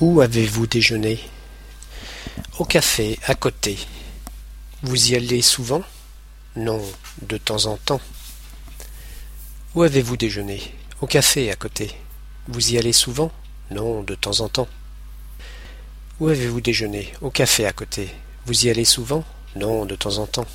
Où avez-vous déjeuné? Au café, à côté. Vous y allez souvent? Non, de temps en temps. Où avez-vous déjeuné? Au café, à côté. Vous y allez souvent? Non, de temps en temps. Où avez-vous déjeuné? Au café, à côté. Vous y allez souvent? Non, de temps en temps.